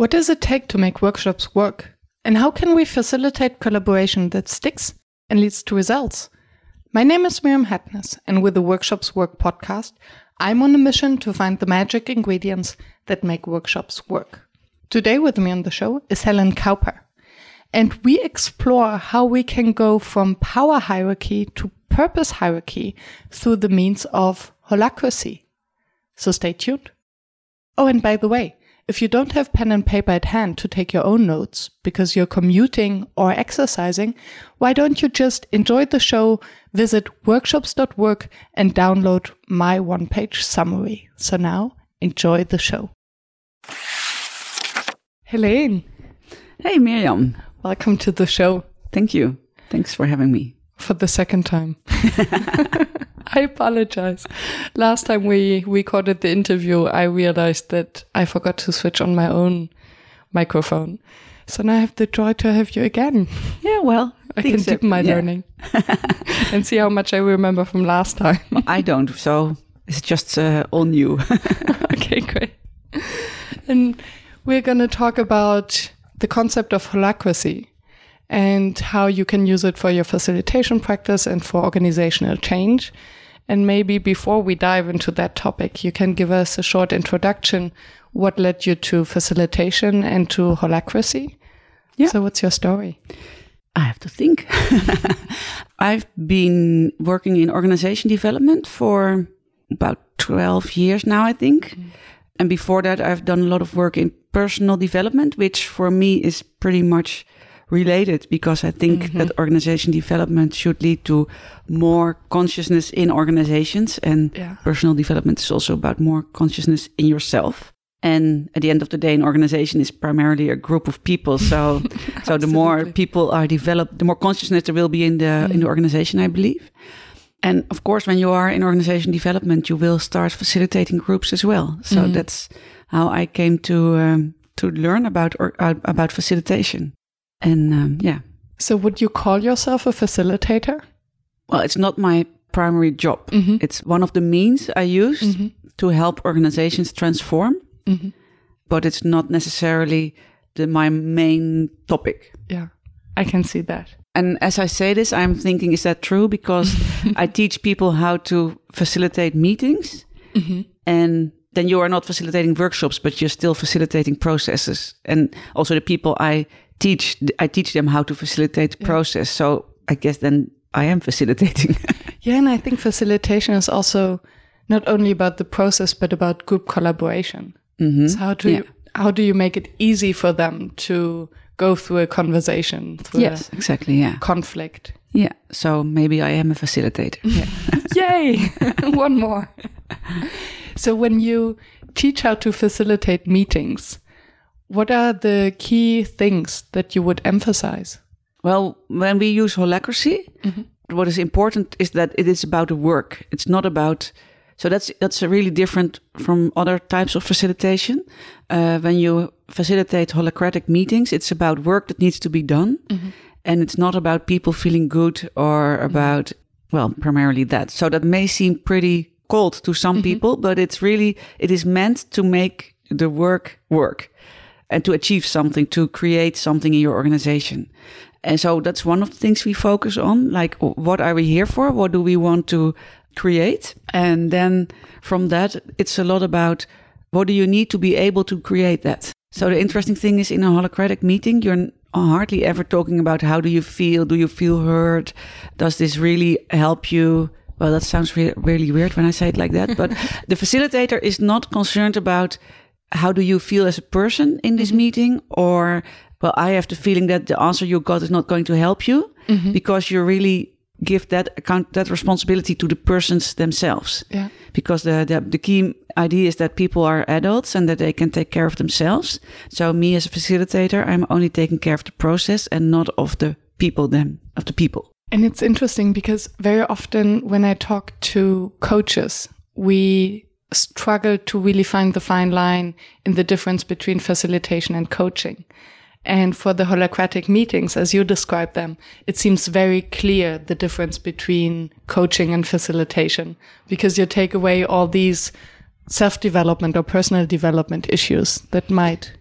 What does it take to make workshops work? And how can we facilitate collaboration that sticks and leads to results? My name is Myriam Hadnes, and with the Workshops Work podcast, I'm on a mission to find the magic ingredients that make workshops work. Today with me on the show is Heleen Kuiper, and we explore how we can go from power hierarchy to purpose hierarchy through the means of holacracy. So stay tuned. Oh, and by the way, if you don't have pen and paper at hand to take your own notes because you're commuting or exercising, why don't you just enjoy the show, visit workshops.work and download my one page summary. So now enjoy the show. Heleen. Hey, Myriam. Welcome to the show. Thank you. Thanks for having me. For the second time. I apologize. Last time we recorded the interview, I realized that I forgot to switch on my own microphone. So now I have the joy to have you again. Yeah, well, I can deepen my yeah. learning and see how much I remember from last time. well, I don't, so it's just uh, all new. okay, great. And we're going to talk about the concept of holacracy and how you can use it for your facilitation practice and for organizational change. And maybe before we dive into that topic, you can give us a short introduction. What led you to facilitation and to holacracy? Yeah. So, what's your story? I have to think. I've been working in organization development for about 12 years now, I think. Mm. And before that, I've done a lot of work in personal development, which for me is pretty much related because I think mm-hmm. that organization development should lead to more consciousness in organizations and yeah. personal development is also about more consciousness in yourself. And at the end of the day, an organization is primarily a group of people. So, so the more people are developed, the more consciousness there will be in the mm. in the organization, I believe. And of course, when you are in organization development, you will start facilitating groups as well. So mm. that's how I came to um, to learn about or, uh, about facilitation. And um, yeah. So, would you call yourself a facilitator? Well, it's not my primary job. Mm-hmm. It's one of the means I use mm-hmm. to help organizations transform, mm-hmm. but it's not necessarily the, my main topic. Yeah, I can see that. And as I say this, I'm thinking, is that true? Because I teach people how to facilitate meetings, mm-hmm. and then you are not facilitating workshops, but you're still facilitating processes. And also the people I teach I teach them how to facilitate the yeah. process. So I guess then I am facilitating. yeah, and I think facilitation is also not only about the process but about group collaboration. Mm-hmm. So how do yeah. you, how do you make it easy for them to go through a conversation? Through yes, exactly. Yeah, conflict. Yeah. So maybe I am a facilitator. Yeah. Yay! One more. so when you teach how to facilitate meetings, what are the key things that you would emphasize? Well, when we use holacracy, mm-hmm. what is important is that it is about the work. It's not about so that's that's really different from other types of facilitation. Uh, when you facilitate holacratic meetings, it's about work that needs to be done, mm-hmm. and it's not about people feeling good or mm-hmm. about well, primarily that. So that may seem pretty cold to some mm-hmm. people, but it's really it is meant to make the work work and to achieve something, to create something in your organization. And so that's one of the things we focus on. Like, what are we here for? What do we want to create? And then from that, it's a lot about what do you need to be able to create that? So the interesting thing is in a holacratic meeting, you're hardly ever talking about how do you feel? Do you feel hurt? Does this really help you? Well, that sounds re- really weird when I say it like that, but the facilitator is not concerned about how do you feel as a person in this mm-hmm. meeting? Or well i have the feeling that the answer you got is not going to help you mm-hmm. because you really give that account that responsibility to the persons themselves. Yeah. Because the, the the key idea is that people are adults and that they can take care of themselves. So me as a facilitator i'm only taking care of the process and not of the people them of the people. And it's interesting because very often when i talk to coaches we struggle to really find the fine line in the difference between facilitation and coaching. And for the holacratic meetings, as you describe them, it seems very clear the difference between coaching and facilitation because you take away all these self development or personal development issues that might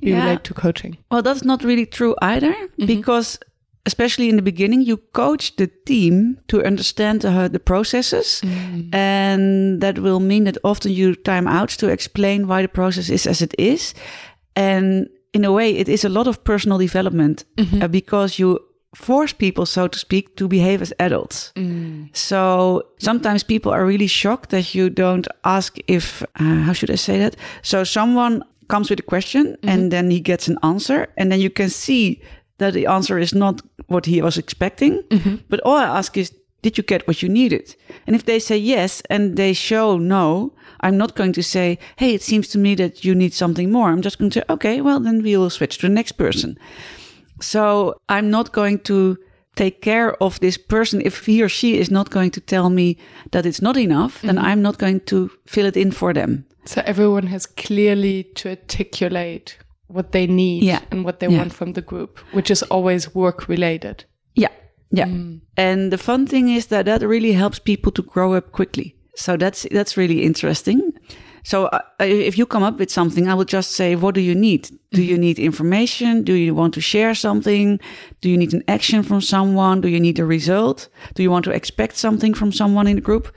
you Yeah. relate to coaching. Well, that's not really true either, mm-hmm. because especially in the beginning, you coach the team to understand uh, the processes, and that will mean that often you time out to explain why the process is as it is, and in a way, it is a lot of personal development uh, because you force people, so to speak, to behave as adults. So sometimes people are really shocked that you don't ask if, uh, how should I say that? So someone comes with a question and then he gets an answer, and then you can see that the answer is not what he was expecting. Mm-hmm. But all I ask is, did you get what you needed? And if they say yes and they show no, I'm not going to say, hey, it seems to me that you need something more. I'm just going to say, okay, well, then we will switch to the next person. So I'm not going to take care of this person if he or she is not going to tell me that it's not enough, then mm-hmm. I'm not going to fill it in for them. So everyone has clearly to articulate what they need Yeah. and what they Yeah. want from the group, which is always work related. Yeah. Yeah. Mm. And the fun thing is that that really helps people to grow up quickly. So that's that's really interesting. So uh, uh if you come up with something, I will just say, what do you need? Do mm-hmm. you need information? Do you want to share something? Do you need an action from someone? Do you need a result? Do you want to expect something from someone in the group?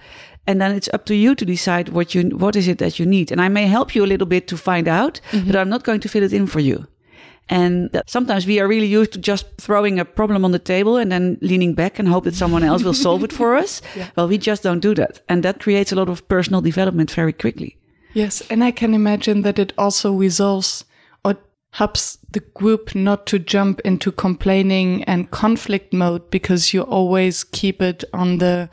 And then it's up to you to decide what you what is it that you need. And I may help you a little bit to find out, mm-hmm. but I'm not going to fill it in for you. And that sometimes we are really used to just throwing a problem on the table and then leaning back and hope that someone else will solve it for us. Well, we just don't do that. And that creates a lot of personal development very quickly. Yes, and I can imagine that it also resolves or helps the group not to jump into complaining and conflict mode because you always keep it on the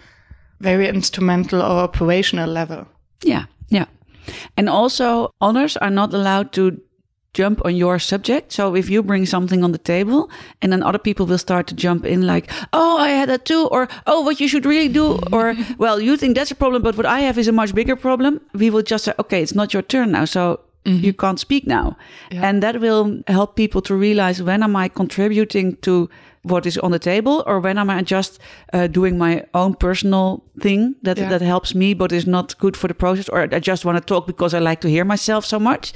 very instrumental or operational level. Yeah. Yeah. And also, honors are not allowed to jump on your subject. So if you bring something on the table and then other people will start to jump in like, oh, I had that too. Or, oh, what you should really do. or, well, you think that's a problem, but what I have is a much bigger problem. We will just say, okay, it's not your turn now. So mm-hmm. you can't speak now. And that will help people to realize when am I contributing to what is on the table or when am I just uh, doing my own personal thing that, Yeah. that helps me but is not good for the process or I just want to talk because I like to hear myself so much.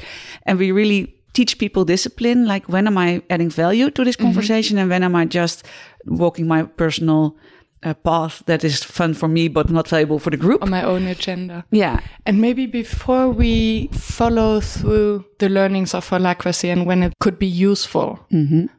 And we really teach people discipline like when am I adding value to this conversation and when am I just walking my personal uh, path that is fun for me but not valuable for the group. On my own agenda. yeah. And maybe before we follow through the learnings of holacracy and when it could be useful,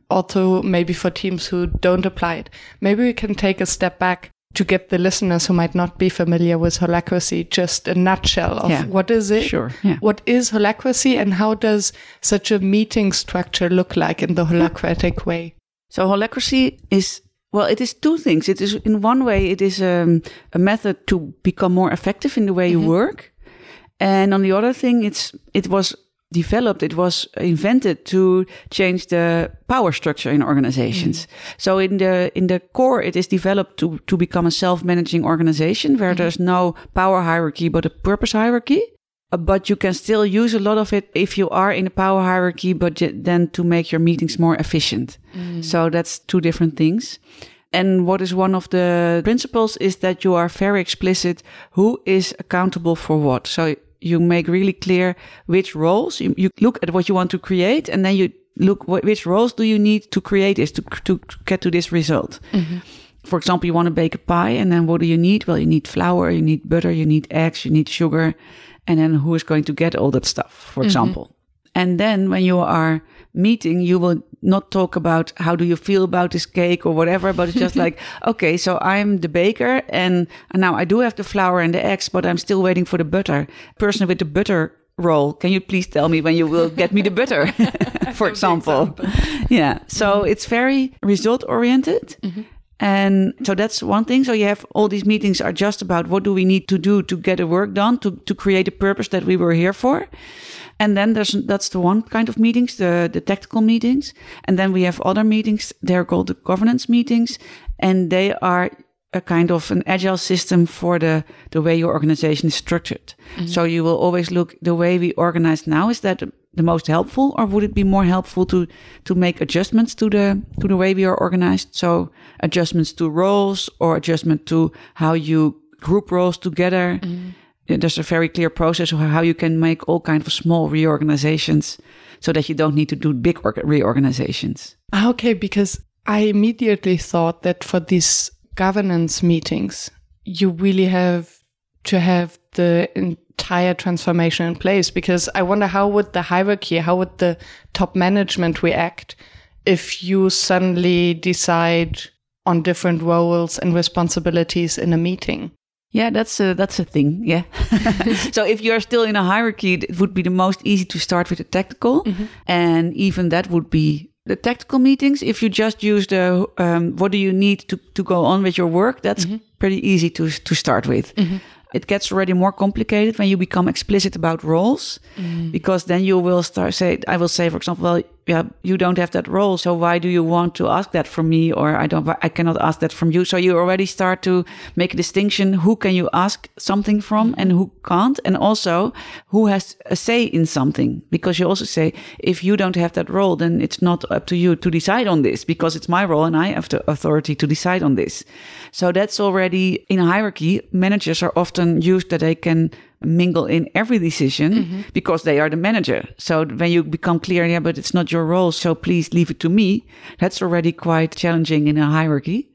also maybe for teams who don't apply it, maybe we can take a step back to get the listeners who might not be familiar with holacracy just a nutshell of Yeah. what is it? Sure, yeah. What is holacracy and how does such a meeting structure look like in the holacratic way? So holacracy is well, it is two things. It is in one way, it is um, a method to become more effective in the way you mm-hmm. work, and on the other thing, it's it was developed, it was invented to change the power structure in organizations. Mm-hmm. So in the in the core, it is developed to to become a self-managing organization where mm-hmm. there's no power hierarchy but a purpose hierarchy. Uh, but you can still use a lot of it if you are in a power hierarchy, but then to make your meetings more efficient. So that's two different things. And what is one of the principles is that you are very explicit who is accountable for what. So you make really clear which roles you, you look at what you want to create, and then you look what, which roles do you need to create this to, to, to get to this result. For example, you want to bake a pie, and then what do you need? Well, you need flour, you need butter, you need eggs, you need sugar, and then who is going to get all that stuff, for mm-hmm. example. And then when you are meeting, you will not talk about how do you feel about this cake or whatever, but it's just like, okay, so I'm the baker and now I do have the flour and the eggs, but I'm still waiting for the butter. Person with the butter roll, can you please tell me when you will get me the butter, for example? Yeah. So it's very result oriented. Mm-hmm. And so that's one thing. So you have all these meetings are just about what do we need to do to get the work done, to, to create a purpose that we were here for. And then there's that's the one kind of meetings, the the tactical meetings. And then we have other meetings. They're called the governance meetings, and they are a kind of an agile system for the the way your organization is structured. So you will always look the way we organize now is that the most helpful, or would it be more helpful to to make adjustments to the to the way we are organized? So adjustments to roles or adjustment to how you group roles together there's a very clear process of how you can make all kinds of small reorganizations so that you don't need to do big reorganizations. Ah, Okay, because I immediately thought that for these governance meetings, you really have to have the entire transformation in place. Because I wonder how would the hierarchy, how would the top management react if you suddenly decide on different roles and responsibilities in a meeting? Yeah, that's a that's a thing. Yeah. so if you're still in a hierarchy, it would be the most easy to start with the tactical, mm-hmm. and even that would be the tactical meetings. If you just use the um, what do you need to to go on with your work, that's mm-hmm. pretty easy to to start with. Mm-hmm. It gets already more complicated when you become explicit about roles, mm-hmm. because then you will start say I will say, for example, well, yeah, you don't have that role, so why do you want to ask that from me, or I don't, I cannot ask that from you. So you already start to make a distinction: who can you ask something from, mm-hmm. and who can't, and also who has a say in something. Because you also say, if you don't have that role, then it's not up to you to decide on this, because it's my role, and I have the authority to decide on this. So that's already in a hierarchy. Managers are often used that they can mingle in every decision mm-hmm. because they are the manager. So when you become clear, yeah, but it's not your role, so please leave it to me. That's already quite challenging in a hierarchy.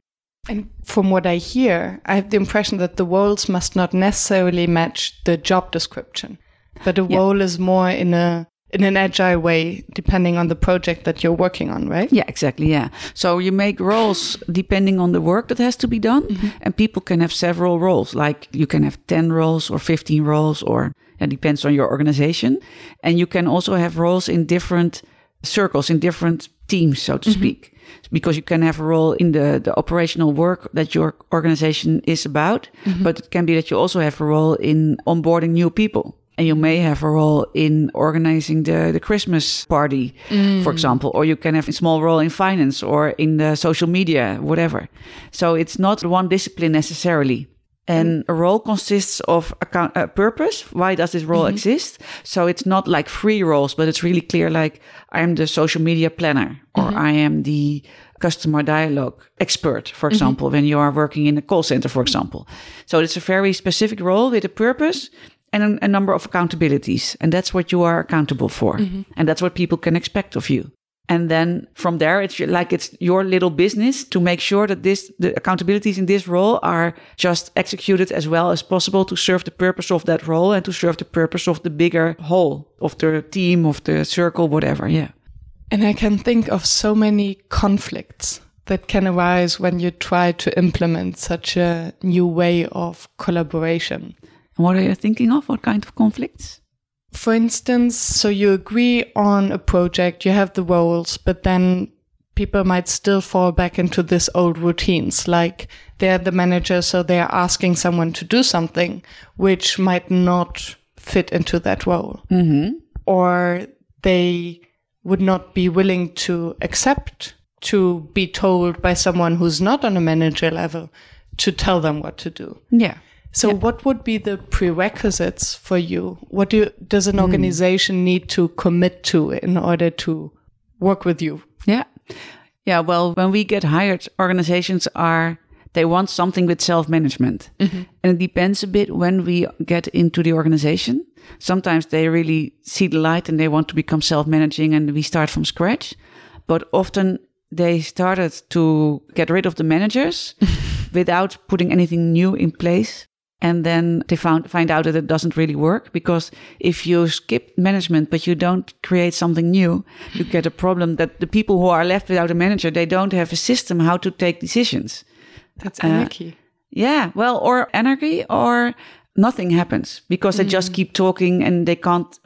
And from what I hear, I have the impression that the roles must not necessarily match the job description, but a Yeah. role is more in a in an agile way, depending on the project that you're working on, right? Yeah, exactly. Yeah. So you make roles depending on the work that has to be done, mm-hmm. and people can have several roles. Like you can have 10 roles or 15 roles, or it depends on your organization. And you can also have roles in different circles, in different teams, so to mm-hmm. speak. Because you can have a role in the, the operational work that your organization is about, mm-hmm. but it can be that you also have a role in onboarding new people. And you may have a role in organizing the, the Christmas party, for mm. example, or you can have a small role in finance or in the social media, whatever. So it's not one discipline necessarily. And mm. a role consists of account, a purpose. Why does this role mm-hmm. exist? So it's not like free roles, but it's really clear like I'm the social media planner or mm-hmm. I am the customer dialogue expert, for mm-hmm. example, when you are working in a call center, for example. So it's a very specific role with a purpose and a, a number of accountabilities. And that's what you are accountable for. Mm-hmm. And that's what people can expect of you. And then from there, it's like it's your little business to make sure that this, the accountabilities in this role are just executed as well as possible to serve the purpose of that role and to serve the purpose of the bigger whole of the team, of the circle, whatever. Yeah. And I can think of so many conflicts that can arise when you try to implement such a new way of collaboration. And what are you thinking of? What kind of conflicts? For instance, so you agree on a project, you have the roles, but then people might still fall back into this old routines. Like they're the manager, so they're asking someone to do something which might not fit into that role. Mm-hmm. Or they would not be willing to accept to be told by someone who's not on a manager level to tell them what to do. Yeah. So, what would be the prerequisites for you? What do does Hmm. an organization need to commit to in order to work with you? Yeah. Yeah. Well, when we get hired, organizations are, they want something with self management. And it depends a bit when we get into the organization. Sometimes they really see the light and they want to become self managing and we start from scratch. But often they started to get rid of the managers without putting anything new in place. And then they found, find out that it doesn't really work because if you skip management, but you don't create something new, you get a problem that the people who are left without a manager, they don't have a system how to take decisions. That's Uh. Yeah, well, or anarchy, or nothing happens because they just keep talking and they can't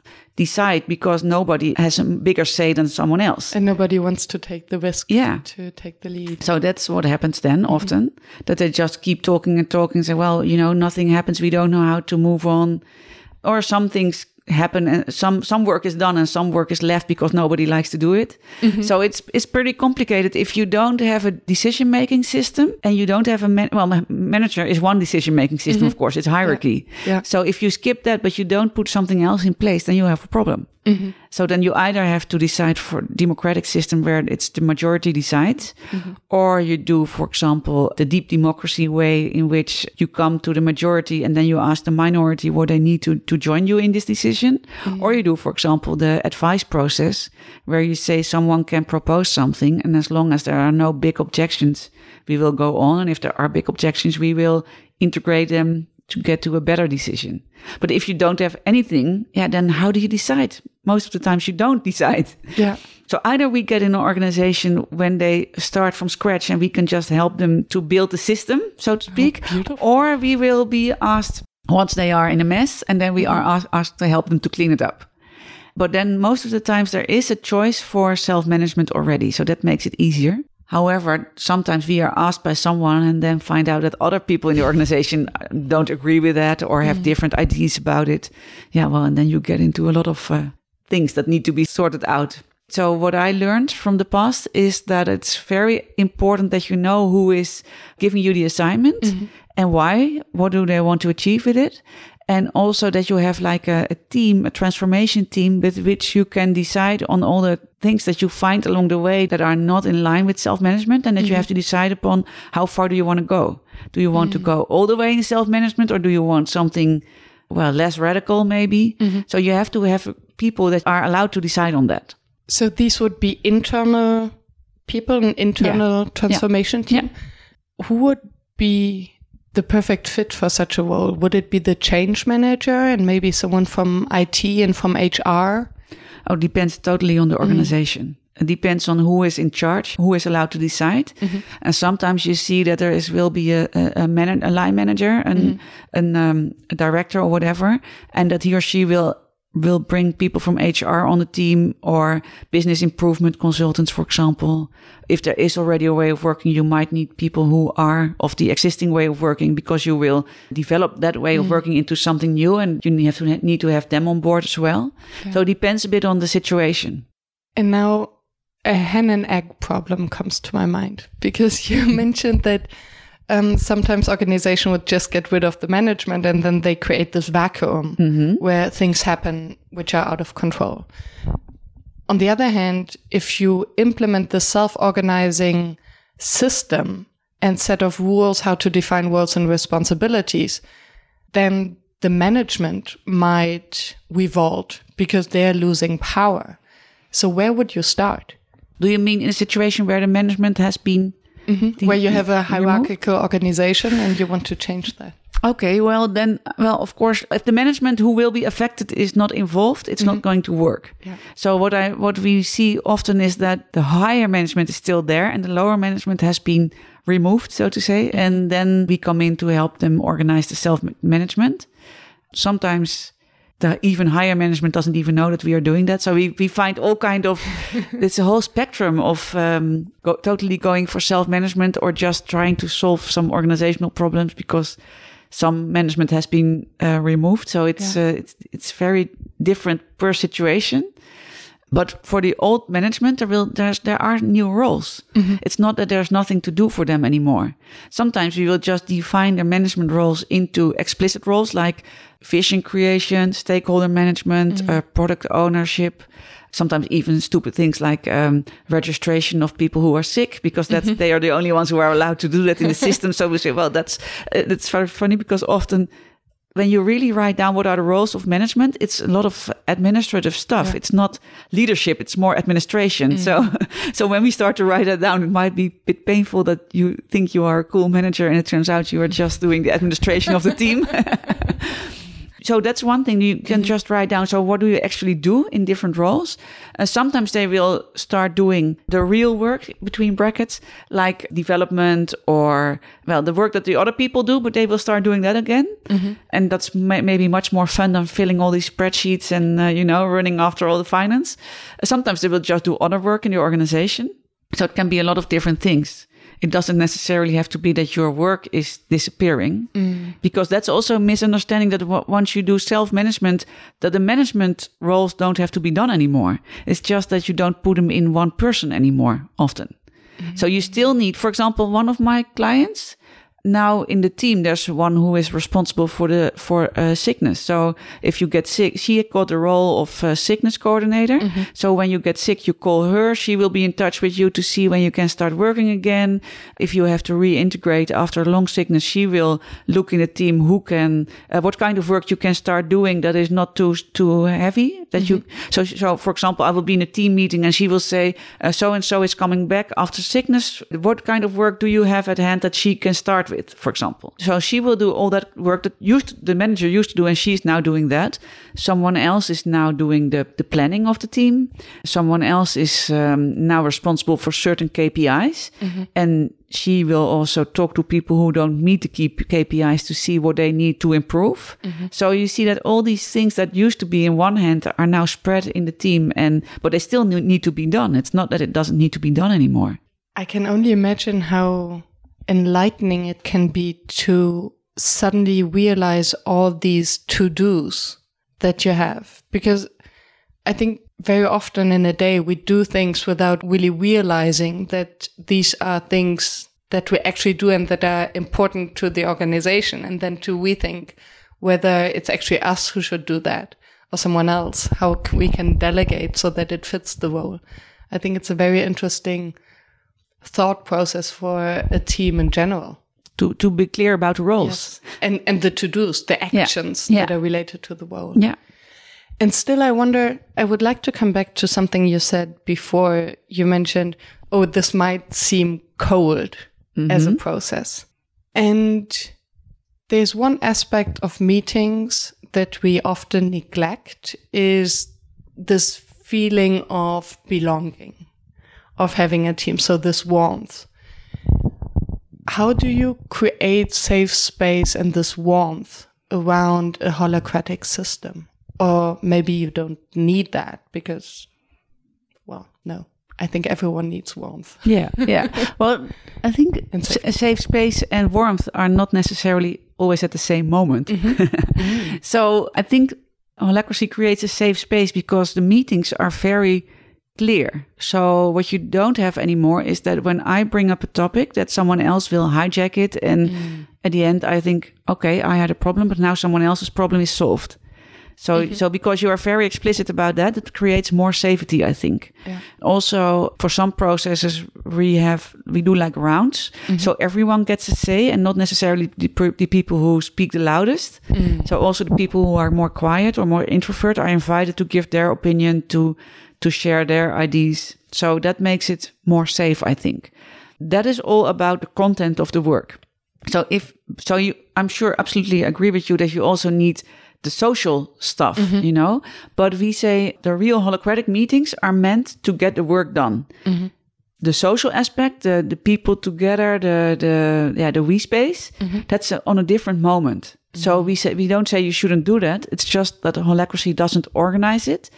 decide because nobody has a bigger say than someone else. and nobody wants to take the risk Yeah. to take the lead. So that's what happens then mm-hmm. often that they just keep talking and talking, say, well, you know, nothing happens. We don't know how to move on. Or some things happen and some some work is done and some work is left because nobody likes to do it. Mm-hmm. So it's it's pretty complicated if you don't have a decision making system and you don't have a man- well manager is one decision making system mm-hmm. of course it's hierarchy. Yeah. So if you skip that but you don't put something else in place then you have a problem. Mm-hmm. So then you either have to decide for democratic system where it's the majority decides, mm-hmm. or you do, for example, the deep democracy way in which you come to the majority and then you ask the minority what they need to, to join you in this decision. Mm-hmm. Or you do, for example, the advice process where you say someone can propose something and as long as there are no big objections, we will go on. And if there are big objections, we will integrate them to get to a better decision. But if you don't have anything, yeah, then how do you decide? Most of the times you don't decide. Yeah. So either we get in an organization when they start from scratch and we can just help them to build the system, so to oh, speak, beautiful. or we will be asked once they are in a mess and then we are mm-hmm. asked, asked to help them to clean it up. But then most of the times there is a choice for self-management already, so that makes it easier. However, sometimes we are asked by someone and then find out that other people in the organization uh, don't agree with that or have mm. different ideas about it. Yeah, well, and then you get into a lot of uh, things that need to be sorted out. So, what I learned from the past is that it's very important that you know who is giving you the assignment mm-hmm. and why, what do they want to achieve with it. And also that you have like a, a team, a transformation team with which you can decide on all the things that you find along the way that are not in line with self management and that you mm-hmm. have to decide upon how far do you want to go? Do you want to mm. go all the way in self management or do you want something, well, less radical maybe? Mm-hmm. So you have to have people that are allowed to decide on that. So these would be internal people, an internal transformation team. Who would be the perfect fit for such a role? Would it be the change manager and maybe someone from IT and from HR? Oh, it depends totally on the mm-hmm. organization. It depends on who is in charge, who is allowed to decide. Mm-hmm. And sometimes you see that there is will be a, a, man, a line manager, an, mm-hmm. an, um, a director or whatever, and that he or she will will bring people from HR on the team or business improvement consultants, for example. If there is already a way of working, you might need people who are of the existing way of working because you will develop that way of mm. working into something new and you have to need to have them on board as well. So it depends a bit on the situation. And now a hen and egg problem comes to my mind because you mentioned that um, sometimes organization would just get rid of the management and then they create this vacuum where things happen which are out of control. On the other hand, if you implement the self-organizing system and set of rules how to define roles and responsibilities, then the management might revolt because they're losing power. So where would you start? Do you mean in a situation where the management has been Mm-hmm. Where you have a hierarchical organization and you want to change that? Okay, well then, well, of course, if the management who will be affected is not involved, it's not mm-hmm. going to work. Yeah. So what I what we see often is that the higher management is still there and the lower management has been removed, so to say, mm-hmm. and then we come in to help them organize the self management. Sometimes the even higher management doesn't even know that we are doing that. So we, we find all kind of, it's a whole spectrum of um, go, totally going for self-management or just trying to solve some organizational problems because some management has been uh, removed. So it's, uh, it's, it's very different per situation. But for the old management, there will there's there are new roles. It's not that there's nothing to do for them anymore. Sometimes we will just define their management roles into explicit roles like vision creation, stakeholder management, uh, product ownership. Sometimes even stupid things like um, registration of people who are sick, because that's they are the only ones who are allowed to do that in the system. So we say, well, that's uh, that's very funny because often when you really write down what are the roles of management, it's a lot of administrative stuff. It's not leadership; it's more administration. Mm. So, so when we start to write that down, it might be a bit painful that you think you are a cool manager, and it turns out you are just doing the administration of the team. So that's one thing you can just write down. So what do you actually do in different roles? Uh, sometimes they will start doing the real work between brackets, like development or well, the work that the other people do, but they will start doing that again. And that's may- maybe much more fun than filling all these spreadsheets and uh, you know running after all the finance. Uh, sometimes they will just do other work in the organization. So it can be a lot of different things it doesn't necessarily have to be that your work is disappearing mm. because that's also a misunderstanding that w- once you do self-management that the management roles don't have to be done anymore. It's just that you don't put them in one person anymore often. Mm. So you still need for example one of my clients now in the team there's one who is responsible for the for uh, sickness. So if you get sick she got the role of uh, sickness coordinator. Mm-hmm. so when you get sick you call her. She will be in touch with you to see when you can start working again. If you have to reintegrate after a long sickness she will look in the team who can uh, what kind of work you can start doing that is not too too heavy that mm-hmm. you so so for example i will be in a team meeting and she will say so and so is coming back after sickness. What kind of work do you have at hand that she can start with, for example. So she will do all that work that used the manager used to do, and she's now doing that. Someone else is now doing the, the planning of the team. Someone else is um, now responsible for certain KPIs, mm-hmm. and she will also talk to people who don't meet the KPIs to see what they need to improve. Mm-hmm. So you see that all these things that used to be in one hand are now spread in the team, and but they still need to be done. It's not that it doesn't need to be done anymore. I can only imagine how enlightening it can be to suddenly realize all these to dos that you have. Because I think very often in a day we do things without really realizing that these are things that we actually do and that are important to the organization. And then to rethink whether it's actually us who should do that or someone else, how we can delegate so that it fits the role. I think it's a very interesting thought process for a team in general. To, to be clear about roles yes. and and the to dos, the actions yeah. that are related to the role. Yeah. And still, I wonder. I would like to come back to something you said before. You mentioned, "Oh, this might seem cold mm-hmm. as a process," and there's one aspect of meetings that we often neglect is this feeling of belonging of having a team. So this warmth. How do you create safe space and this warmth around a holacratic system? Or maybe you don't need that because, well, no. I think everyone needs warmth. Yeah, yeah. well, I think a safe space and warmth are not necessarily always at the same moment. Mm-hmm. mm-hmm. so I think Holacracy creates a safe space because the meetings are very clear. So what you don't have anymore is that when I bring up a topic that someone else will hijack it and mm. at the end I think, okay, I had a problem, but now someone else's problem is solved. So mm-hmm. so because you are very explicit about that, it creates more safety, I think. Yeah. Also for some processes we have we do like rounds. Mm-hmm. So everyone gets a say and not necessarily the, the people who speak the loudest. Mm. So also the people who are more quiet or more introvert are invited to give their opinion to to share their ideas. So that makes it more safe, I think. That is all about the content of the work. So if so you I'm sure absolutely agree with you that you also need the social stuff, mm-hmm. you know. But we say the real holacratic meetings are meant to get the work done. Mm-hmm. The social aspect, the the people together, the the yeah the we space, mm-hmm. that's a, on a different moment. So mm-hmm. we say we don't say you shouldn't do that. It's just that the holacracy doesn't organize it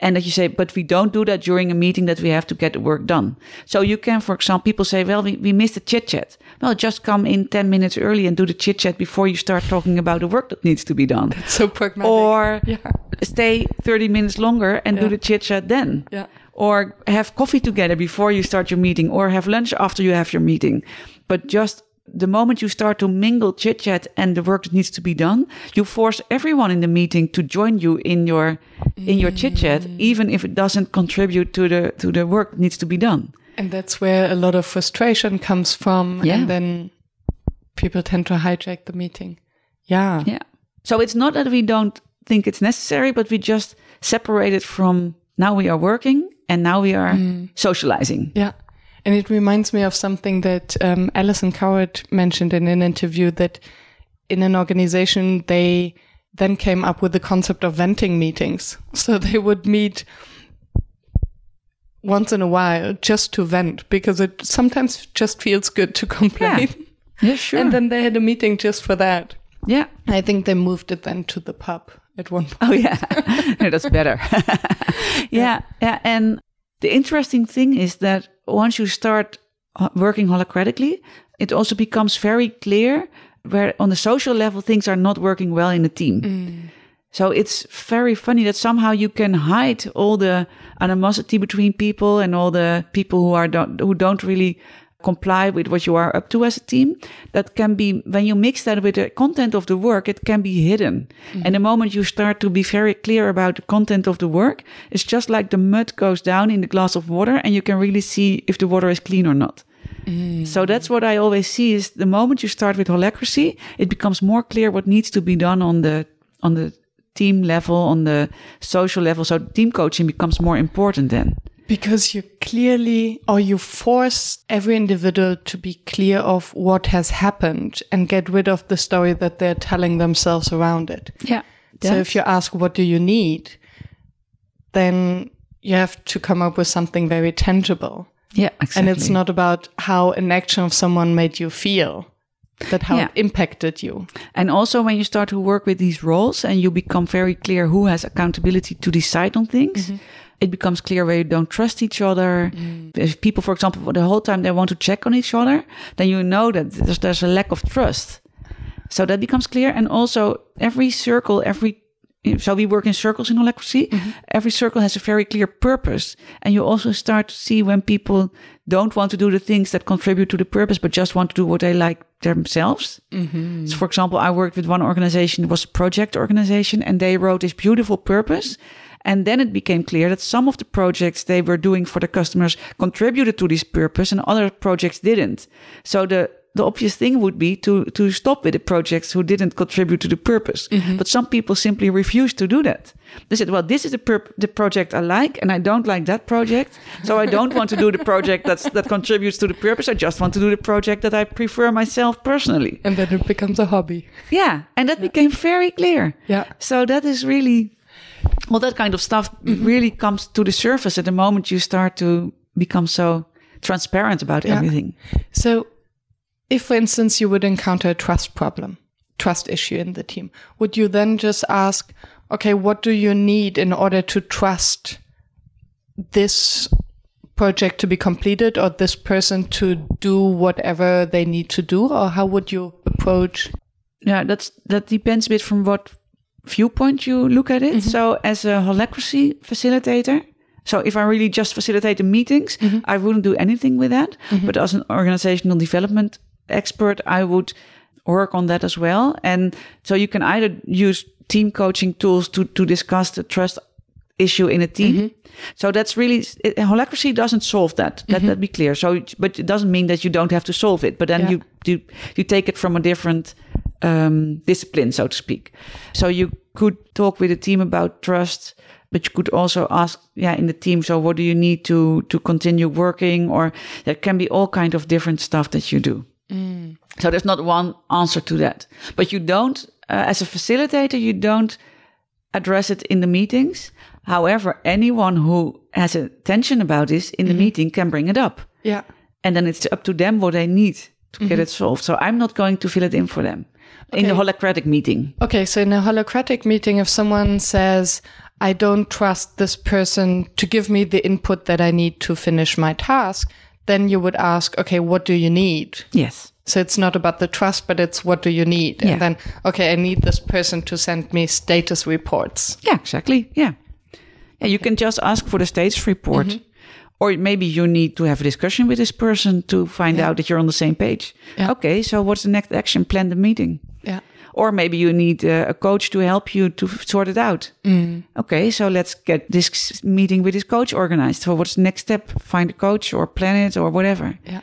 and that you say, but we don't do that during a meeting that we have to get the work done. So you can, for example, people say, well, we, we missed the chit chat. Well, just come in 10 minutes early and do the chit chat before you start talking about the work that needs to be done. That's so pragmatic. Or yeah. stay 30 minutes longer and yeah. do the chit chat then. Yeah. Or have coffee together before you start your meeting or have lunch after you have your meeting. But just the moment you start to mingle chit chat and the work that needs to be done, you force everyone in the meeting to join you in your in your chit chat, mm. even if it doesn't contribute to the to the work that needs to be done. And that's where a lot of frustration comes from, yeah. and then people tend to hijack the meeting. Yeah, yeah. So it's not that we don't think it's necessary, but we just separate it from now we are working and now we are mm. socializing. Yeah. And it reminds me of something that um, Alison Coward mentioned in an interview that in an organization, they then came up with the concept of venting meetings. So they would meet once in a while just to vent because it sometimes just feels good to complain. Yeah, yeah sure. And then they had a meeting just for that. Yeah. I think they moved it then to the pub at one point. Oh, yeah. that's better. yeah. Yeah. And the interesting thing is that once you start working holacratically, it also becomes very clear where on the social level things are not working well in a team. Mm. So it's very funny that somehow you can hide all the animosity between people and all the people who are don't, who don't really comply with what you are up to as a team. That can be, when you mix that with the content of the work, it can be hidden. Mm-hmm. And the moment you start to be very clear about the content of the work, it's just like the mud goes down in the glass of water and you can really see if the water is clean or not. Mm. So that's what I always see is the moment you start with holacracy, it becomes more clear what needs to be done on the on the team level, on the social level. So team coaching becomes more important then. Because you clearly, or you force every individual to be clear of what has happened and get rid of the story that they're telling themselves around it. Yeah. So if you ask, what do you need? Then you have to come up with something very tangible. yeah, exactly. And it's not about how an action of someone made you feel, but how Yeah. it impacted you. And also when you start to work with these roles and you become very clear who has accountability to decide on things, mm-hmm. It becomes clear where you don't trust each other. Mm. If people, for example, the whole time they want to check on each other, then you know that there's, there's a lack of trust. So that becomes clear. And also every circle, every so we work in circles in holacracy. Mm-hmm. Every circle has a very clear purpose. And you also start to see when people don't want to do the things that contribute to the purpose, but just want to do what they like themselves. Mm-hmm. So for example, I worked with one organization, it was a project organization, and they wrote this beautiful purpose. And then it became clear that some of the projects they were doing for the customers contributed to this purpose and other projects didn't. So the the obvious thing would be to to stop with the projects who didn't contribute to the purpose. Mm-hmm. But some people simply refused to do that. They said, "Well, this is the purp- the project I like, and I don't like that project, so I don't want to do the project that's that contributes to the purpose. I just want to do the project that I prefer myself personally." And then it becomes a hobby. Yeah, and that became very clear. Yeah. So that is really, well, that kind of stuff mm-hmm. really comes to the surface at the moment you start to become so transparent about Yeah. everything. So, if, for instance, you would encounter a trust problem, trust issue in the team, would you then just ask, okay, what do you need in order to trust this project to be completed or this person to do whatever they need to do? Or how would you approach? Yeah, that's that depends a bit from what viewpoint you look at it. Mm-hmm. So, as a holacracy facilitator, so if I really just facilitate the meetings, mm-hmm. I wouldn't do anything with that. Mm-hmm. But as an organizational development expert, I would work on that as well. And so you can either use team coaching tools to to discuss the trust issue in a team. So that's really it, holacracy doesn't solve that. Let that be clear. So, but it doesn't mean that you don't have to solve it. But then Yeah. you you you take it from a different um, discipline, so to speak. So you could talk with the team about trust, but you could also ask, yeah, in the team. So what do you need to to continue working? Or there can be all kind of different stuff that you do. So there's not one answer to that. But you don't, uh, as a facilitator, you don't address it in the meetings. However, anyone who has a tension about this in the meeting can bring it up. Yeah. And then it's up to them what they need to get it solved. So I'm not going to fill it in for them in a holacratic meeting. Okay, so in a holacratic meeting, if someone says, I don't trust this person to give me the input that I need to finish my task, then you would ask, okay, what do you need? Yes. So it's not about the trust, but it's what do you need? Yeah. And then, okay, I need this person to send me status reports. Yeah, exactly. Yeah. Yeah, you can just ask for the status report. Mm-hmm. Or maybe you need to have a discussion with this person to find out that you're on the same page. Yeah. Okay, so what's the next action? Plan the meeting. Yeah. Or maybe you need uh, a coach to help you to sort it out. Okay, so let's get this meeting with this coach organized. So what's the next step? Find a coach or plan it or whatever. Yeah.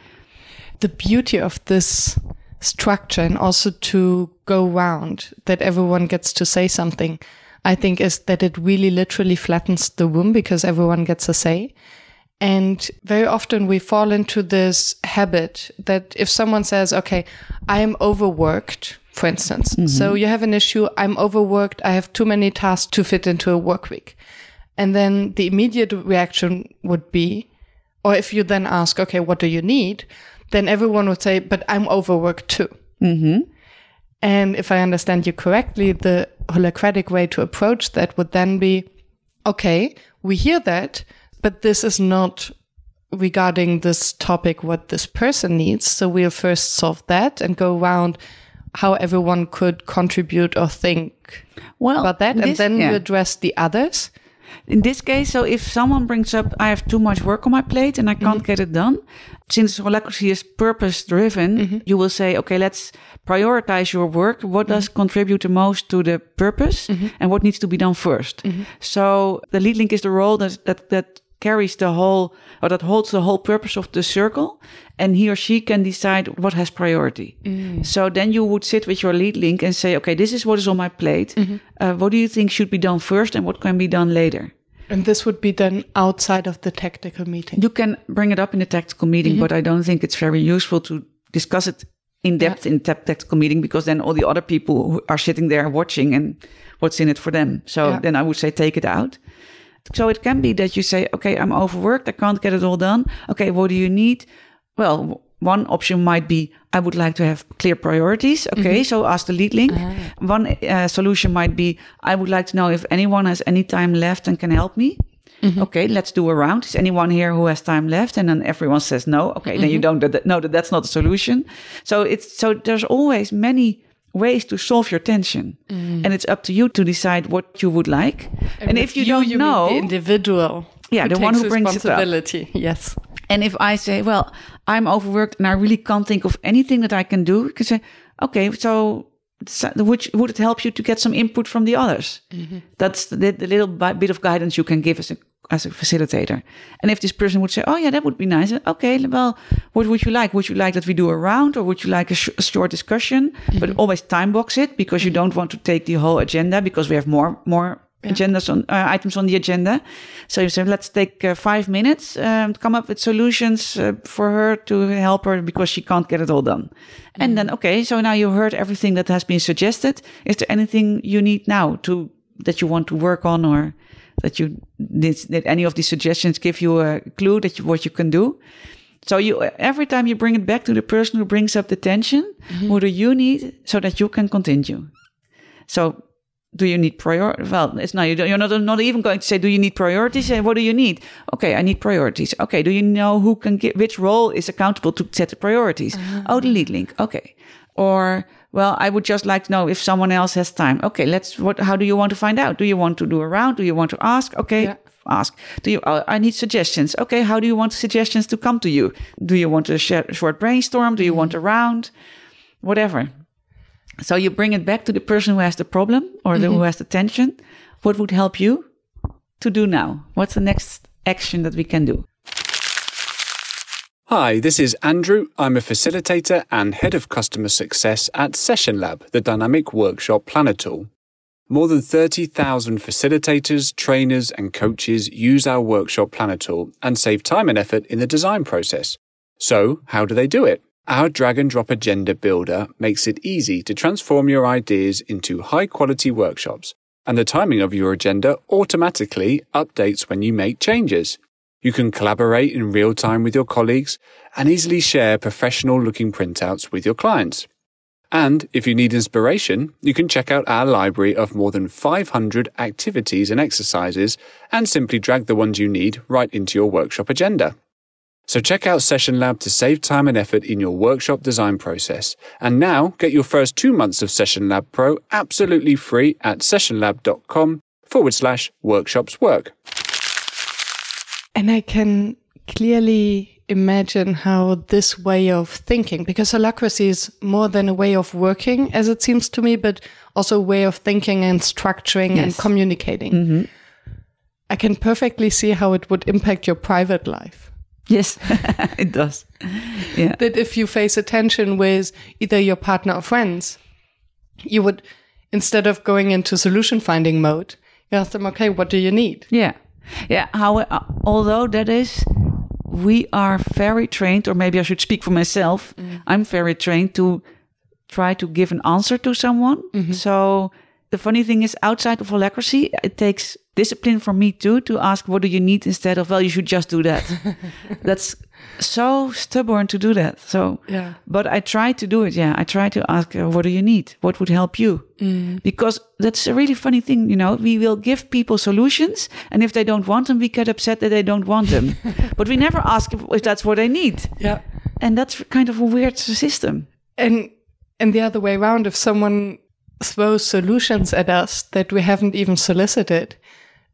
The beauty of this structure and also to go round that everyone gets to say something, I think is that it really literally flattens the room because everyone gets a say. And very often we fall into this habit that if someone says, okay, I am overworked, for instance, mm-hmm. so you have an issue, I'm overworked, I have too many tasks to fit into a work week. And then the immediate reaction would be, or if you then ask, okay, what do you need? Then everyone would say, but I'm overworked too. Mm-hmm. And if I understand you correctly, the holacratic way to approach that would then be, okay, we hear that, but this is not regarding this topic what this person needs. So we'll first solve that and go around how everyone could contribute or think Well, about that. and then yeah. you address the others. In this case, so if someone brings up, I have too much work on my plate and I can't Mm-hmm. get it done, since holacracy is purpose driven, Mm-hmm. you will say, okay, let's prioritize your work. What does Mm-hmm. contribute the most to the purpose and what needs to be done 1st Mm-hmm. So the lead link is the role that, that, that carries the whole, or that holds the whole purpose of the circle. And he or she can decide what has priority. Mm. So then you would sit with your lead link and say, okay, this is what is on my plate. Mm-hmm. Uh, what do you think should be done first and what can be done later? And this would be done outside of the tactical meeting. You can bring it up in a tactical meeting, but I don't think it's very useful to discuss it in depth in tap tactical meeting because then all the other people who are sitting there watching and what's in it for them. So Yeah. then I would say take it out. So it can be that you say, okay, I'm overworked. I can't get it all done. Okay, what do you need? Well, one option might be I would like to have clear priorities. Okay, mm-hmm. so ask the lead link. Ah. One uh, solution might be I would like to know if anyone has any time left and can help me. Mm-hmm. Okay, let's do a round. Is anyone here who has time left? And then everyone says no. Okay, then you mm-hmm. don't that, know that that's not a solution. So it's so there's always many ways to solve your tension, mm-hmm. and it's up to you to decide what you would like. And, if you, don't mean know, the individual, Yeah, the one who brings it up. responsibility. Yes. and if I say, well, I'm overworked and I really can't think of anything that I can do, you can say, okay, so would, would it help you to get some input from the others? Mm-hmm. That's the, the little bit of guidance you can give as a, as a facilitator. And if this person would say, oh, yeah, that would be nice. Okay, well, what would you like? Would you like that we do a round or would you like a, sh- a short discussion? But always time box it because you don't want to take the whole agenda because we have more, more agendas on uh, items on the agenda. So you say, let's take uh, five minutes, um, come up with solutions uh, for her to help her because she can't get it all done. And then, okay, so now you heard everything that has been suggested. Is there anything you need now to that you want to work on, or that you did, did any of these suggestions give you a clue that you, what you can do? So you every time you bring it back to the person who brings up the tension, mm-hmm. what do you need so that you can continue? So do you need prior? Well, it's not. You're not not even going to say, "Do you need priorities?" And what do you need? Okay, I need priorities. Okay, do you know who can get which role is accountable to set the priorities? Uh-huh. Oh, the lead link. Okay, or well, I would just like to know if someone else has time. Okay, let's. What? How do you want to find out? Do you want to do a round? Do you want to ask? Okay. Yeah. Ask. Do you? Uh, I need suggestions. Okay. How do you want suggestions to come to you? Do you want a sh- short brainstorm? Do you want a round? Whatever. So you bring it back to the person who has the problem or the, who has the tension. What would help you to do now? What's the next action that we can do? Hi, this is Andrew. I'm a facilitator and head of customer success at Session Lab, the dynamic workshop planner tool. More than 30,000 facilitators, trainers, and coaches use our workshop planner tool and save time and effort in the design process. So, how do they do it? Our drag and drop agenda builder makes it easy to transform your ideas into high quality workshops, and the timing of your agenda automatically updates when you make changes. You can collaborate in real time with your colleagues and easily share professional looking printouts with your clients. And if you need inspiration, you can check out our library of more than 500 activities and exercises and simply drag the ones you need right into your workshop agenda. So check out Session Lab to save time and effort in your workshop design process. And now get your first two months of Session Lab Pro absolutely free at sessionlab.com forward slash workshops work. And I can clearly imagine how this way of thinking, because holacracy is more than a way of working, as it seems to me, but also a way of thinking and structuring and Yes. communicating. Mm-hmm. I can perfectly see how it would impact your private life. Yes, it does. Yeah. That if you face a tension with either your partner or friends, you would, instead of going into solution finding mode, you ask them, okay, what do you need? Yeah. Yeah. How, uh, although that is, we are very trained, or maybe I should speak for myself. I'm very trained to try to give an answer to someone. So the funny thing is, outside of holacracy, it takes discipline for me too to ask, what do you need instead of, well, you should just do that. That's so stubborn to do that. So, Yeah. but I try to do it. Yeah. I try to ask, uh, what do you need? What would help you? Because that's a really funny thing. You know, we will give people solutions. And if they don't want them, we get upset that they don't want them. but we never ask if, if that's what they need. Yeah. And that's kind of a weird system. And and the other way around, if someone throws solutions at us that we haven't even solicited,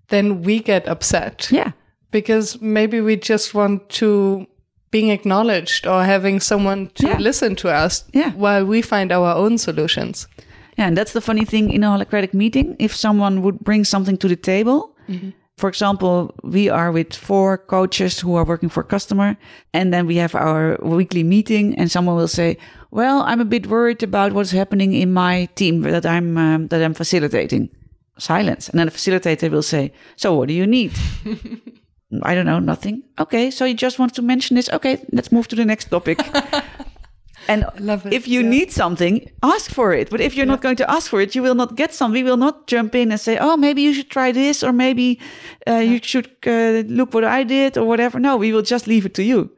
then we get upset. Yeah. Because maybe we just want to being acknowledged or having someone to Yeah. listen to us Yeah. while we find our own solutions. Yeah, and that's the funny thing in a holacratic meeting. If someone would bring something to the table, for example, we are with four coaches who are working for a customer, and then we have our weekly meeting, and someone will say, "Well, I'm a bit worried about what's happening in my team that I'm um, that I'm facilitating." Silence, and then the facilitator will say, "So, what do you need?" I don't know, nothing. Okay, so you just want to mention this? Okay, let's move to the next topic. And love it, if you yeah. need something, ask for it. But if you're not going to ask for it, you will not get some. We will not jump in and say, "Oh, maybe you should try this," or maybe uh, you should uh, look what I did, or whatever. No, we will just leave it to you,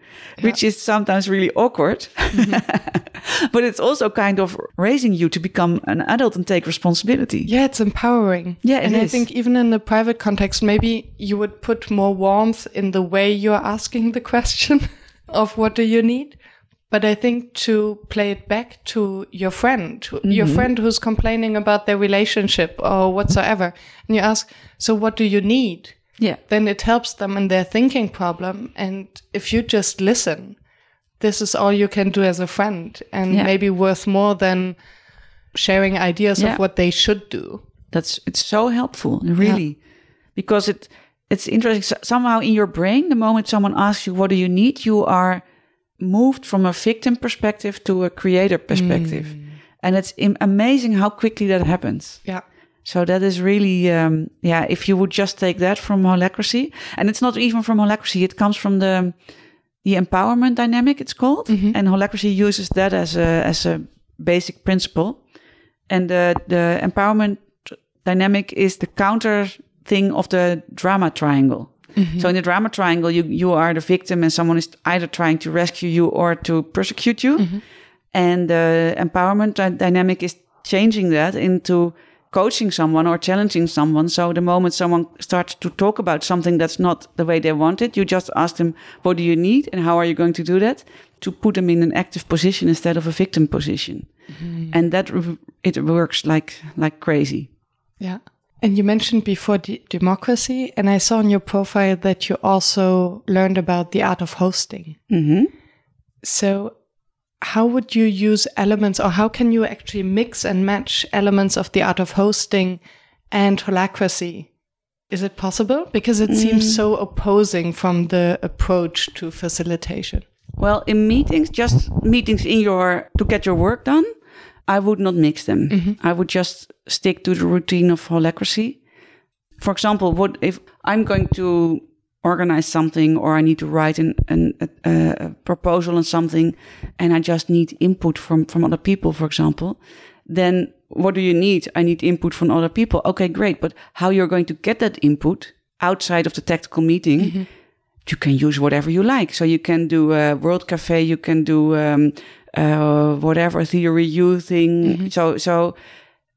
which is sometimes really awkward. but it's also kind of raising you to become an adult and take responsibility. Yeah, it's empowering. Yeah, it and I think even in the private context, maybe you would put more warmth in the way you're asking the question of what do you need. But I think to play it back to your friend, your Mm-hmm. friend who's complaining about their relationship or whatsoever, and you ask, so what do you need? Yeah. Then it helps them in their thinking problem. And if you just listen, this is all you can do as a friend and Yeah. maybe worth more than sharing ideas Yeah. of what they should do. That's it's so helpful, really, because it it's interesting. So- Somehow in your brain, the moment someone asks you, "What do you need?" you are moved from a victim perspective to a creator perspective, and it's amazing how quickly that happens. Yeah. So that is really, um, yeah. If you would just take that from holacracy, and it's not even from holacracy; it comes from the the empowerment dynamic. It's called, and holacracy uses that as a as a basic principle. And the the empowerment dynamic is the counter thing of the drama triangle. So in the drama triangle, you you are the victim, and someone is either trying to rescue you or to persecute you. And the empowerment dy- dynamic is changing that into coaching someone or challenging someone. So the moment someone starts to talk about something that's not the way they want it, you just ask them, what do you need? And how are you going to do that? To put them in an active position instead of a victim position. Mm-hmm. And that, it works like, like crazy. Yeah. And you mentioned before de- democracy, and I saw on your profile that you also learned about the art of hosting. hmm So, how would you use elements, or how can you actually mix and match elements of the art of hosting and holacracy? Is it possible? Because it seems so opposing from the approach to facilitation. Well, in meetings, just meetings in your to get your work done, I would not mix them. I would just stick to the routine of holacracy. For example, what if I'm going to organize something or I need to write an, an, a, a proposal on something and I just need input from, from other people, for example, then what do you need? I need input from other people. Okay, great. But how you're going to get that input outside of the tactical meeting, you can use whatever you like. So you can do a World Cafe, you can do um, uh, whatever theory you thing. So so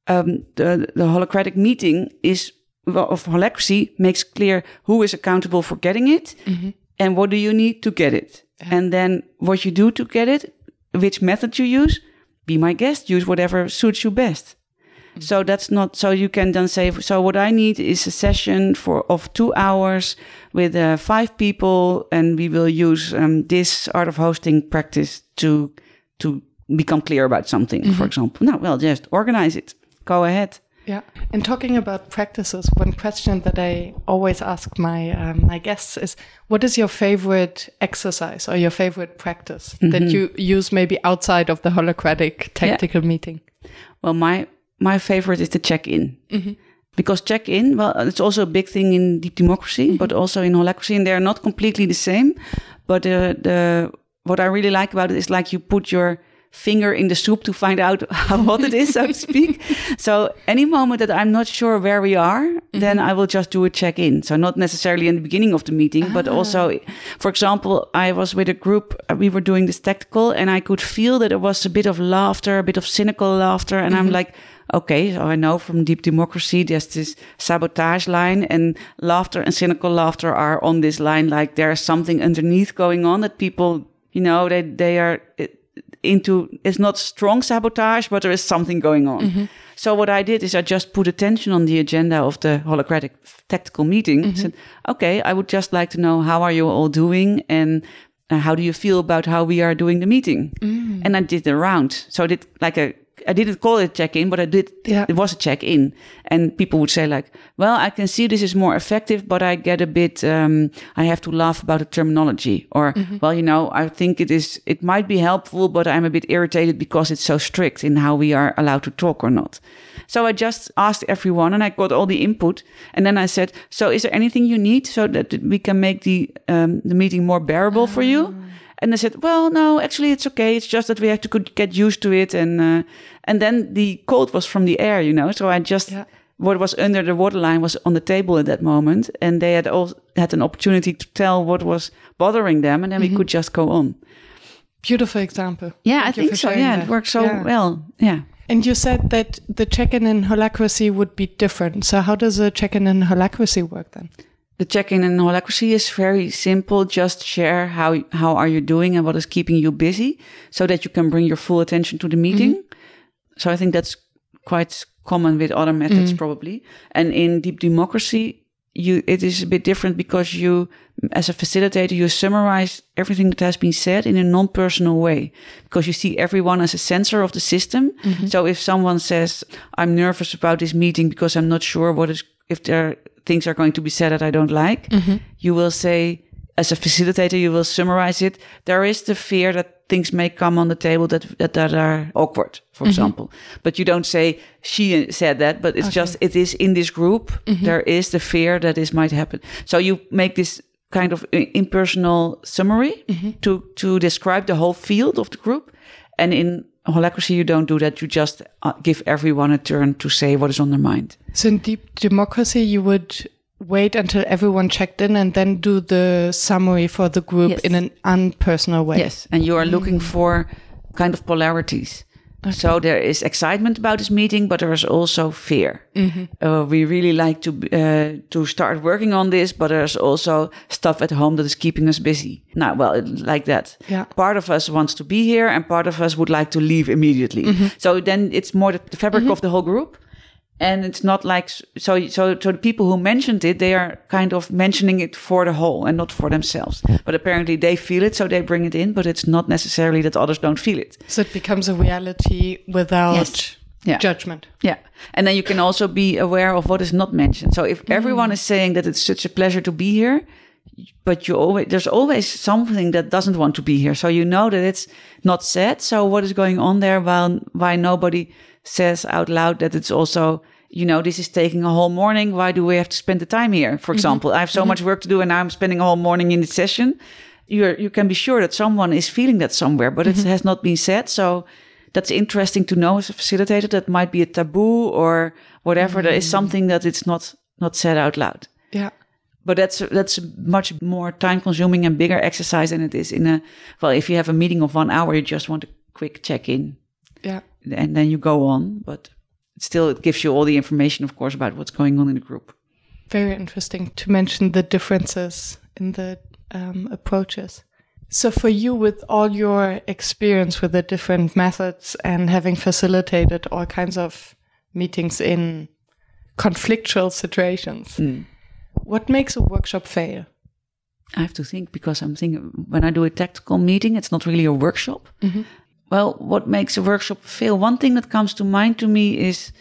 um, the the holacratic meeting is of holacracy makes clear who is accountable for getting it and what do you need to get it, and then what you do to get it, which method you use. Be my guest. Use whatever suits you best. So that's not so you can then say so what I need is a session for of 2 hours with uh, five people and we will use um, this art of hosting practice to to become clear about something for example. No, well just organize it. Go ahead. Yeah. And talking about practices, one question that I always ask my um, my guests is, what is your favorite exercise or your favorite practice that you use maybe outside of the holacratic tactical meeting? Well, my my favorite is the check-in. Because check-in, well, it's also a big thing in deep democracy, but also in holacracy, and they are not completely the same. But uh, the what I really like about it is like you put your finger in the soup to find out how hot it is, so to speak. So any moment that I'm not sure where we are, then mm-hmm. I will just do a check-in. So not necessarily in the beginning of the meeting, but ah. also, for example, I was with a group, uh, we were doing this tactical, and I could feel that there was a bit of laughter, a bit of cynical laughter, and I'm mm-hmm. like, okay, so I know from deep democracy there's this sabotage line, and laughter and cynical laughter are on this line. Like there's something underneath going on that people, you know, they they are into. It's not strong sabotage, but there is something going on. So what I did is I just put attention on the agenda of the holacratic tactical meeting. Mm-hmm. Said, okay, I would just like to know how are you all doing and uh, how do you feel about how we are doing the meeting? Mm. And I did the round. So I did like a I didn't call it check in, but I did. Yeah. It was a check in, and people would say like, "Well, I can see this is more effective, but I get a bit. Um, I have to laugh about the terminology, or well, you know, I think it is. It might be helpful, but I'm a bit irritated because it's so strict in how we are allowed to talk or not." So I just asked everyone, and I got all the input, and then I said, "So is there anything you need so that we can make the um, the meeting more bearable for you?" And they said, "Well, no, actually, it's okay. It's just that we have to could get used to it." And uh, and then the cold was from the air, you know. So I just Yeah. what was under the waterline was on the table at that moment, and they had all had an opportunity to tell what was bothering them, and then we could just go on. Beautiful example. Yeah, Thank I think so. Yeah, that. it worked so Yeah. well. Yeah. And you said that the check-in in holacracy would be different. So how does a check-in in holacracy work then? The check-in in holacracy is very simple. Just share how how are you doing and what is keeping you busy, so that you can bring your full attention to the mm-hmm. meeting. So I think that's quite common with other methods mm-hmm. probably. And in deep democracy, you it is a bit different because you, as a facilitator, you summarize everything that has been said in a non-personal way because you see everyone as a sensor of the system. Mm-hmm. So if someone says, "I'm nervous about this meeting because I'm not sure what is if there things are going to be said that I don't like," mm-hmm. you will say. As a facilitator, you will summarize it. There is the fear that things may come on the table that that, that are awkward, for mm-hmm. example. But you don't say she said that, but it's just it is in this group. Mm-hmm. There is the fear that this might happen. So you make this kind of uh, impersonal summary to to describe the whole field of the group. And in holacracy, you don't do that. You just uh, give everyone a turn to say what is on their mind. So in deep democracy, you would wait until everyone checked in and then do the summary for the group Yes. in an unpersonal way. Yes, and you are looking for kind of polarities. So there is excitement about this meeting, but there is also fear. Uh, we really like to uh, to start working on this, but there's also stuff at home that is keeping us busy. Now, well, like that. Yeah. Part of us wants to be here, and part of us would like to leave immediately. So then it's more the, the fabric of the whole group. And it's not like so. So, so the people who mentioned it, they are kind of mentioning it for the whole and not for themselves. But apparently, they feel it, so they bring it in. But it's not necessarily that others don't feel it. So it becomes a reality without Yes. Yeah. judgment. Yeah, and then you can also be aware of what is not mentioned. So if mm-hmm. everyone is saying that it's such a pleasure to be here, but you always there's always something that doesn't want to be here. So you know that it's not said. So what is going on there? While why nobody says out loud that it's also you know this is taking a whole morning. Why do we have to spend the time here? For mm-hmm. example, I have so mm-hmm. much work to do, and I'm spending a whole morning in the session. You you can be sure that someone is feeling that somewhere, but it mm-hmm. has not been said. So that's interesting to know as a facilitator. That might be a taboo or whatever. There is mm. something that it's not not said out loud. Yeah. But that's that's much more time consuming and bigger exercise than it is in a well. If you have a meeting of one hour, you just want a quick check in Yeah. And then you go on. But still, it gives you all the information, of course, about what's going on in the group. Very interesting to mention the differences in the um, approaches. So, for you, with all your experience with the different methods and having facilitated all kinds of meetings in conflictual situations, what makes a workshop fail? I have to think because I'm thinking when I do a tactical meeting, it's not really a workshop. Well, what makes a workshop fail? One thing that comes to mind to me is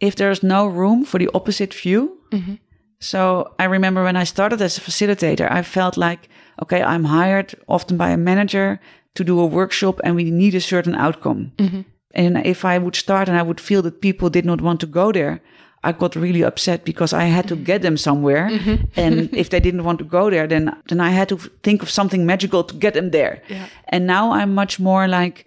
if there's no room for the opposite view. Mm-hmm. So I remember when I started as a facilitator, I felt like, okay, I'm hired often by a manager to do a workshop and we need a certain outcome. Mm-hmm. And if I would start and I would feel that people did not want to go there, I got really upset because I had to get them somewhere. Mm-hmm. and if they didn't want to go there, then, then I had to think of something magical to get them there. Yeah. And now I'm much more like,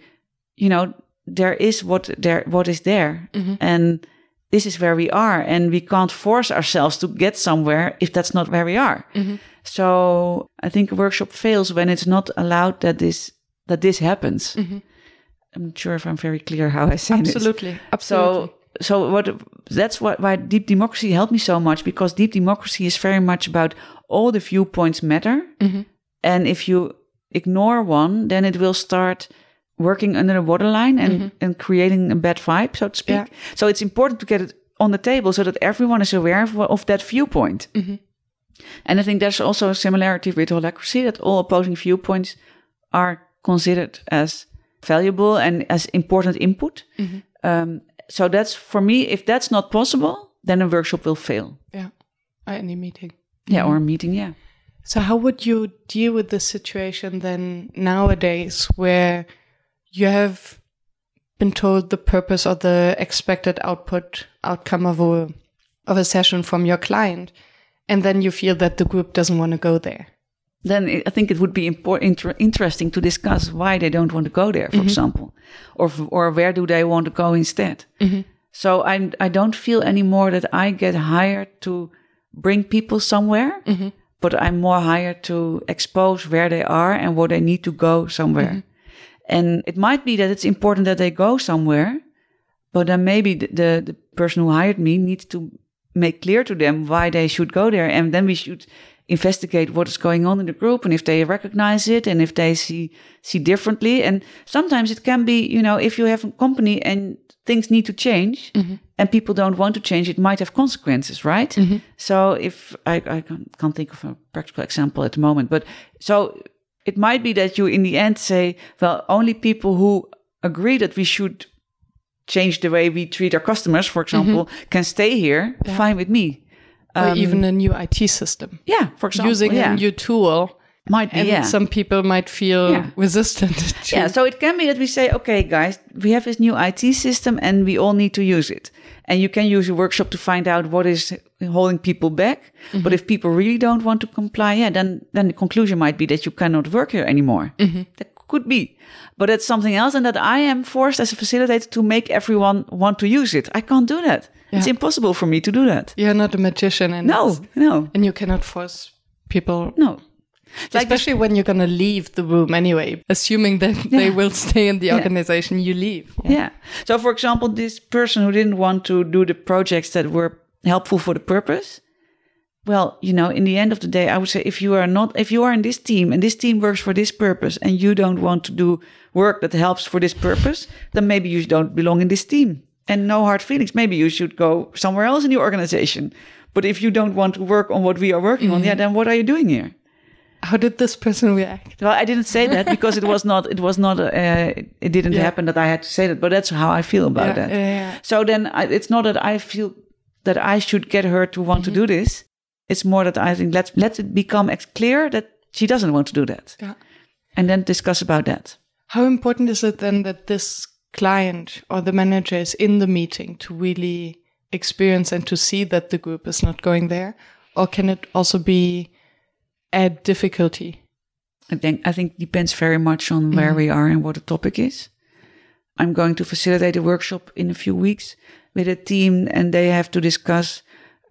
you know, there is what there, what is there. Mm-hmm. And this is where we are. And we can't force ourselves to get somewhere if that's not where we are. Mm-hmm. So I think a workshop fails when it's not allowed that this, that this happens. I'm not sure if I'm very clear how I say this. Absolutely. Absolutely. So, so what? That's what why deep democracy helped me so much because deep democracy is very much about all the viewpoints matter, mm-hmm. and if you ignore one, then it will start working under the waterline and, mm-hmm. and creating a bad vibe, so to speak. Yeah. So it's important to get it on the table so that everyone is aware of, of that viewpoint. Mm-hmm. And I think there's also a similarity with holacracy that all opposing viewpoints are considered as valuable and as important input. Um, so that's for me, if that's not possible, then a workshop will fail. Yeah. Oh, At any meeting. Yeah, mm-hmm. or a meeting, yeah. So how would you deal with this situation then nowadays where you have been told the purpose or the expected output outcome of a of a session from your client and then you feel that the group doesn't want to go there? Then I think it would be inter- interesting to discuss why they don't want to go there, for mm-hmm. example, or or where do they want to go instead. Mm-hmm. So I I don't feel anymore that I get hired to bring people somewhere, mm-hmm. but I'm more hired to expose where they are and where they need to go somewhere. And it might be that it's important that they go somewhere, but then maybe the, the, the person who hired me needs to make clear to them why they should go there. And then we should investigate what is going on in the group and if they recognize it and if they see see differently. And sometimes it can be, you know, if you have a company and things need to change mm-hmm. and people don't want to change, it might have consequences, right? Mm-hmm. So if I, I can't- can't think of a practical example at the moment, but so it might be that you in the end say, well, only people who agree that we should change the way we treat our customers, for mm-hmm. example, can stay here. Fine with me. Or um, even a new IT system. Yeah, for example, Using yeah. a new tool might be and yeah. some people might feel Yeah. resistant to Yeah, so it can be that we say, okay, guys, we have this new IT system and we all need to use it. And you can use a workshop to find out what is holding people back. Mm-hmm. But if people really don't want to comply, yeah, then then the conclusion might be that you cannot work here anymore. Mm-hmm. That could be. But that's something else, and that I am forced as a facilitator to make everyone want to use it. I can't do that. It's impossible for me to do that. You're not a magician and No, no, and you cannot force people no. Like especially when you're going to leave the room anyway assuming that they will stay in the organization you leave Yeah. So, for example, this person who didn't want to do the projects that were helpful for the purpose. Well, you know, in the end of the day, I would say if you are not, if you are in this team and this team works for this purpose and you don't want to do work that helps for this purpose, then maybe you don't belong in this team. And no hard feelings. Maybe you should go somewhere else in the organization. But if you don't want to work on what we are working on, yeah, then what are you doing here? how did this person react Well, I didn't say that because it was not. It was not. Uh, it didn't Yeah. happen that I had to say that. But that's how I feel about Yeah, that. yeah, yeah. So then I, it's not that I feel that I should get her to want to do this. It's more that I think let's let it become ex- clear that she doesn't want to do that, yeah and then discuss about that. how important is it then that this client or the manager is in the meeting to really experience and to see that the group is not going there or can it also be add difficulty I think I think it depends very much on where mm-hmm. we are and what the topic is. I'm going to facilitate a workshop in a few weeks with a team, and they have to discuss.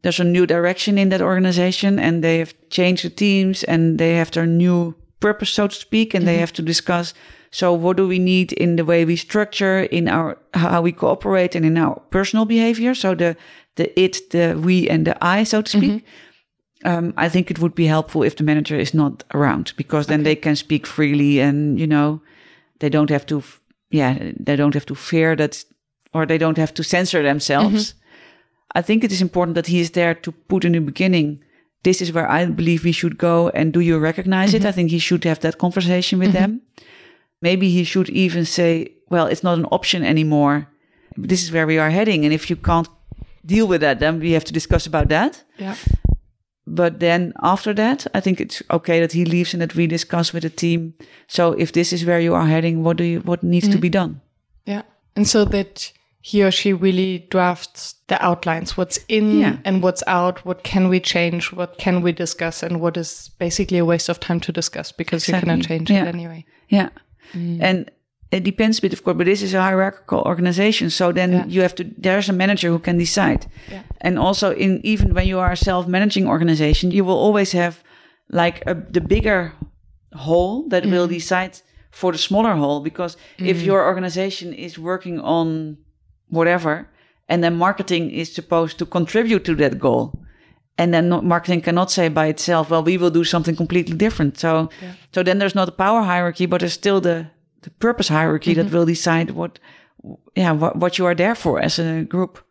There's a new direction in that organization, and they have changed the teams, and they have their new purpose, so to speak, and they mm-hmm. have to discuss. So, what do we need in the way we structure, in our how we cooperate, and in our personal behavior? So the the it, the we, and the I, so to speak mm-hmm. um, I think it would be helpful if the manager is not around because then they can speak freely and you know they don't have to yeah they don't have to fear that or they don't have to censor themselves. Mm-hmm. I think it is important that he is there to put in the beginning. This is where I believe we should go, and do you recognize it? Mm-hmm. I think he should have that conversation with them. Maybe he should even say, "Well, it's not an option anymore. This is where we are heading, and if you can't deal with that, then we have to discuss about that." yeah but then after that i think it's okay that he leaves and that we discuss with the team so if this is where you are heading what do you what needs to mm. be done Yeah. And so that he or she really drafts the outlines, what's in Yeah. and what's out, what can we change, what can we discuss, and what is basically a waste of time to discuss because you cannot change Yeah. it anyway. yeah Mm. and it depends a bit of course but this is a hierarchical organization. So then Yeah. you have to there's a manager who can decide. Yeah. and also in even when you are a self-managing organization you will always have like a, the bigger whole that will mm. decide for the smaller whole because if mm. your organization is working on whatever and then marketing is supposed to contribute to that goal and then not, marketing cannot say by itself well we will do something completely different so so then there's not a power hierarchy but there's still the the purpose hierarchy that mm-hmm. will decide what, yeah, what, what you are there for as a group.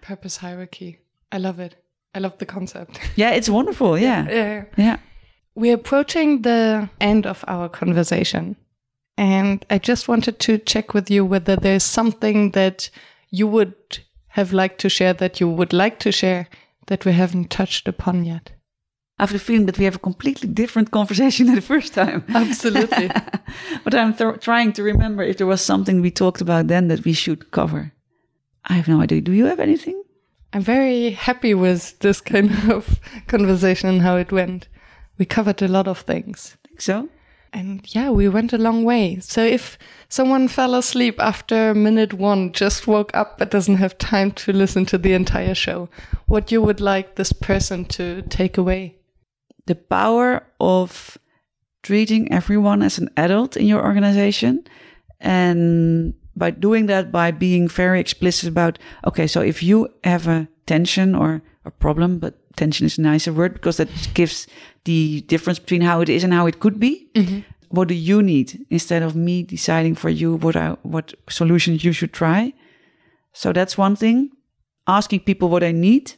Purpose hierarchy. I love it. I love the concept. Yeah, it's wonderful. Yeah. yeah. Yeah. We're approaching the end of our conversation. And I just wanted to check with you whether there's something that you would have liked to share that you would like to share that we haven't touched upon yet. I have the feeling that we have a completely different conversation than the first time. Absolutely. but I'm th- trying to remember if there was something we talked about then that we should cover. I have no idea. Do you have anything? I'm very happy with this kind of conversation and how it went. We covered a lot of things. I think so. And yeah, we went a long way. So if someone fell asleep after minute one, just woke up but doesn't have time to listen to the entire show, what you would like this person to take away? The power of treating everyone as an adult in your organization. And by doing that, by being very explicit about, okay, so if you have a tension or a problem, but tension is a nicer word because that gives the difference between how it is and how it could be. Mm-hmm. What do you need instead of me deciding for you what I, what solutions you should try? So that's one thing. Asking people what I need,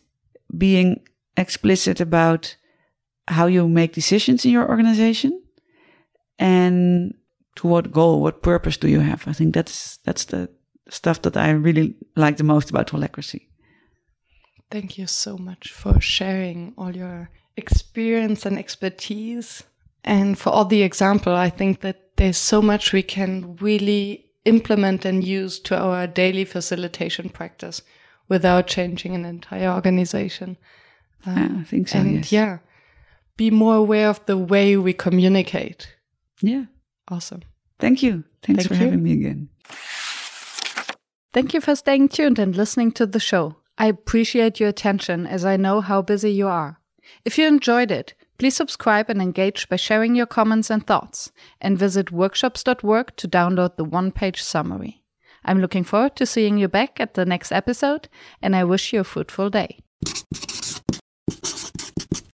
being explicit about how you make decisions in your organization, and to what goal, what purpose do you have? I think that's that's the stuff that I really like the most about holacracy. Thank you so much for sharing all your experience and expertise and for all the example. I think that there's so much we can really implement and use to our daily facilitation practice without changing an entire organization. yeah, I um, think so. And yes. yeah, be more aware of the way we communicate. Yeah. Awesome. Thank you. Thanks Thank for you. having me again. Thank you for staying tuned and listening to the show. I appreciate your attention as I know how busy you are. If you enjoyed it, please subscribe and engage by sharing your comments and thoughts, and visit workshops.work to download the one page summary. I'm looking forward to seeing you back at the next episode, and I wish you a fruitful day.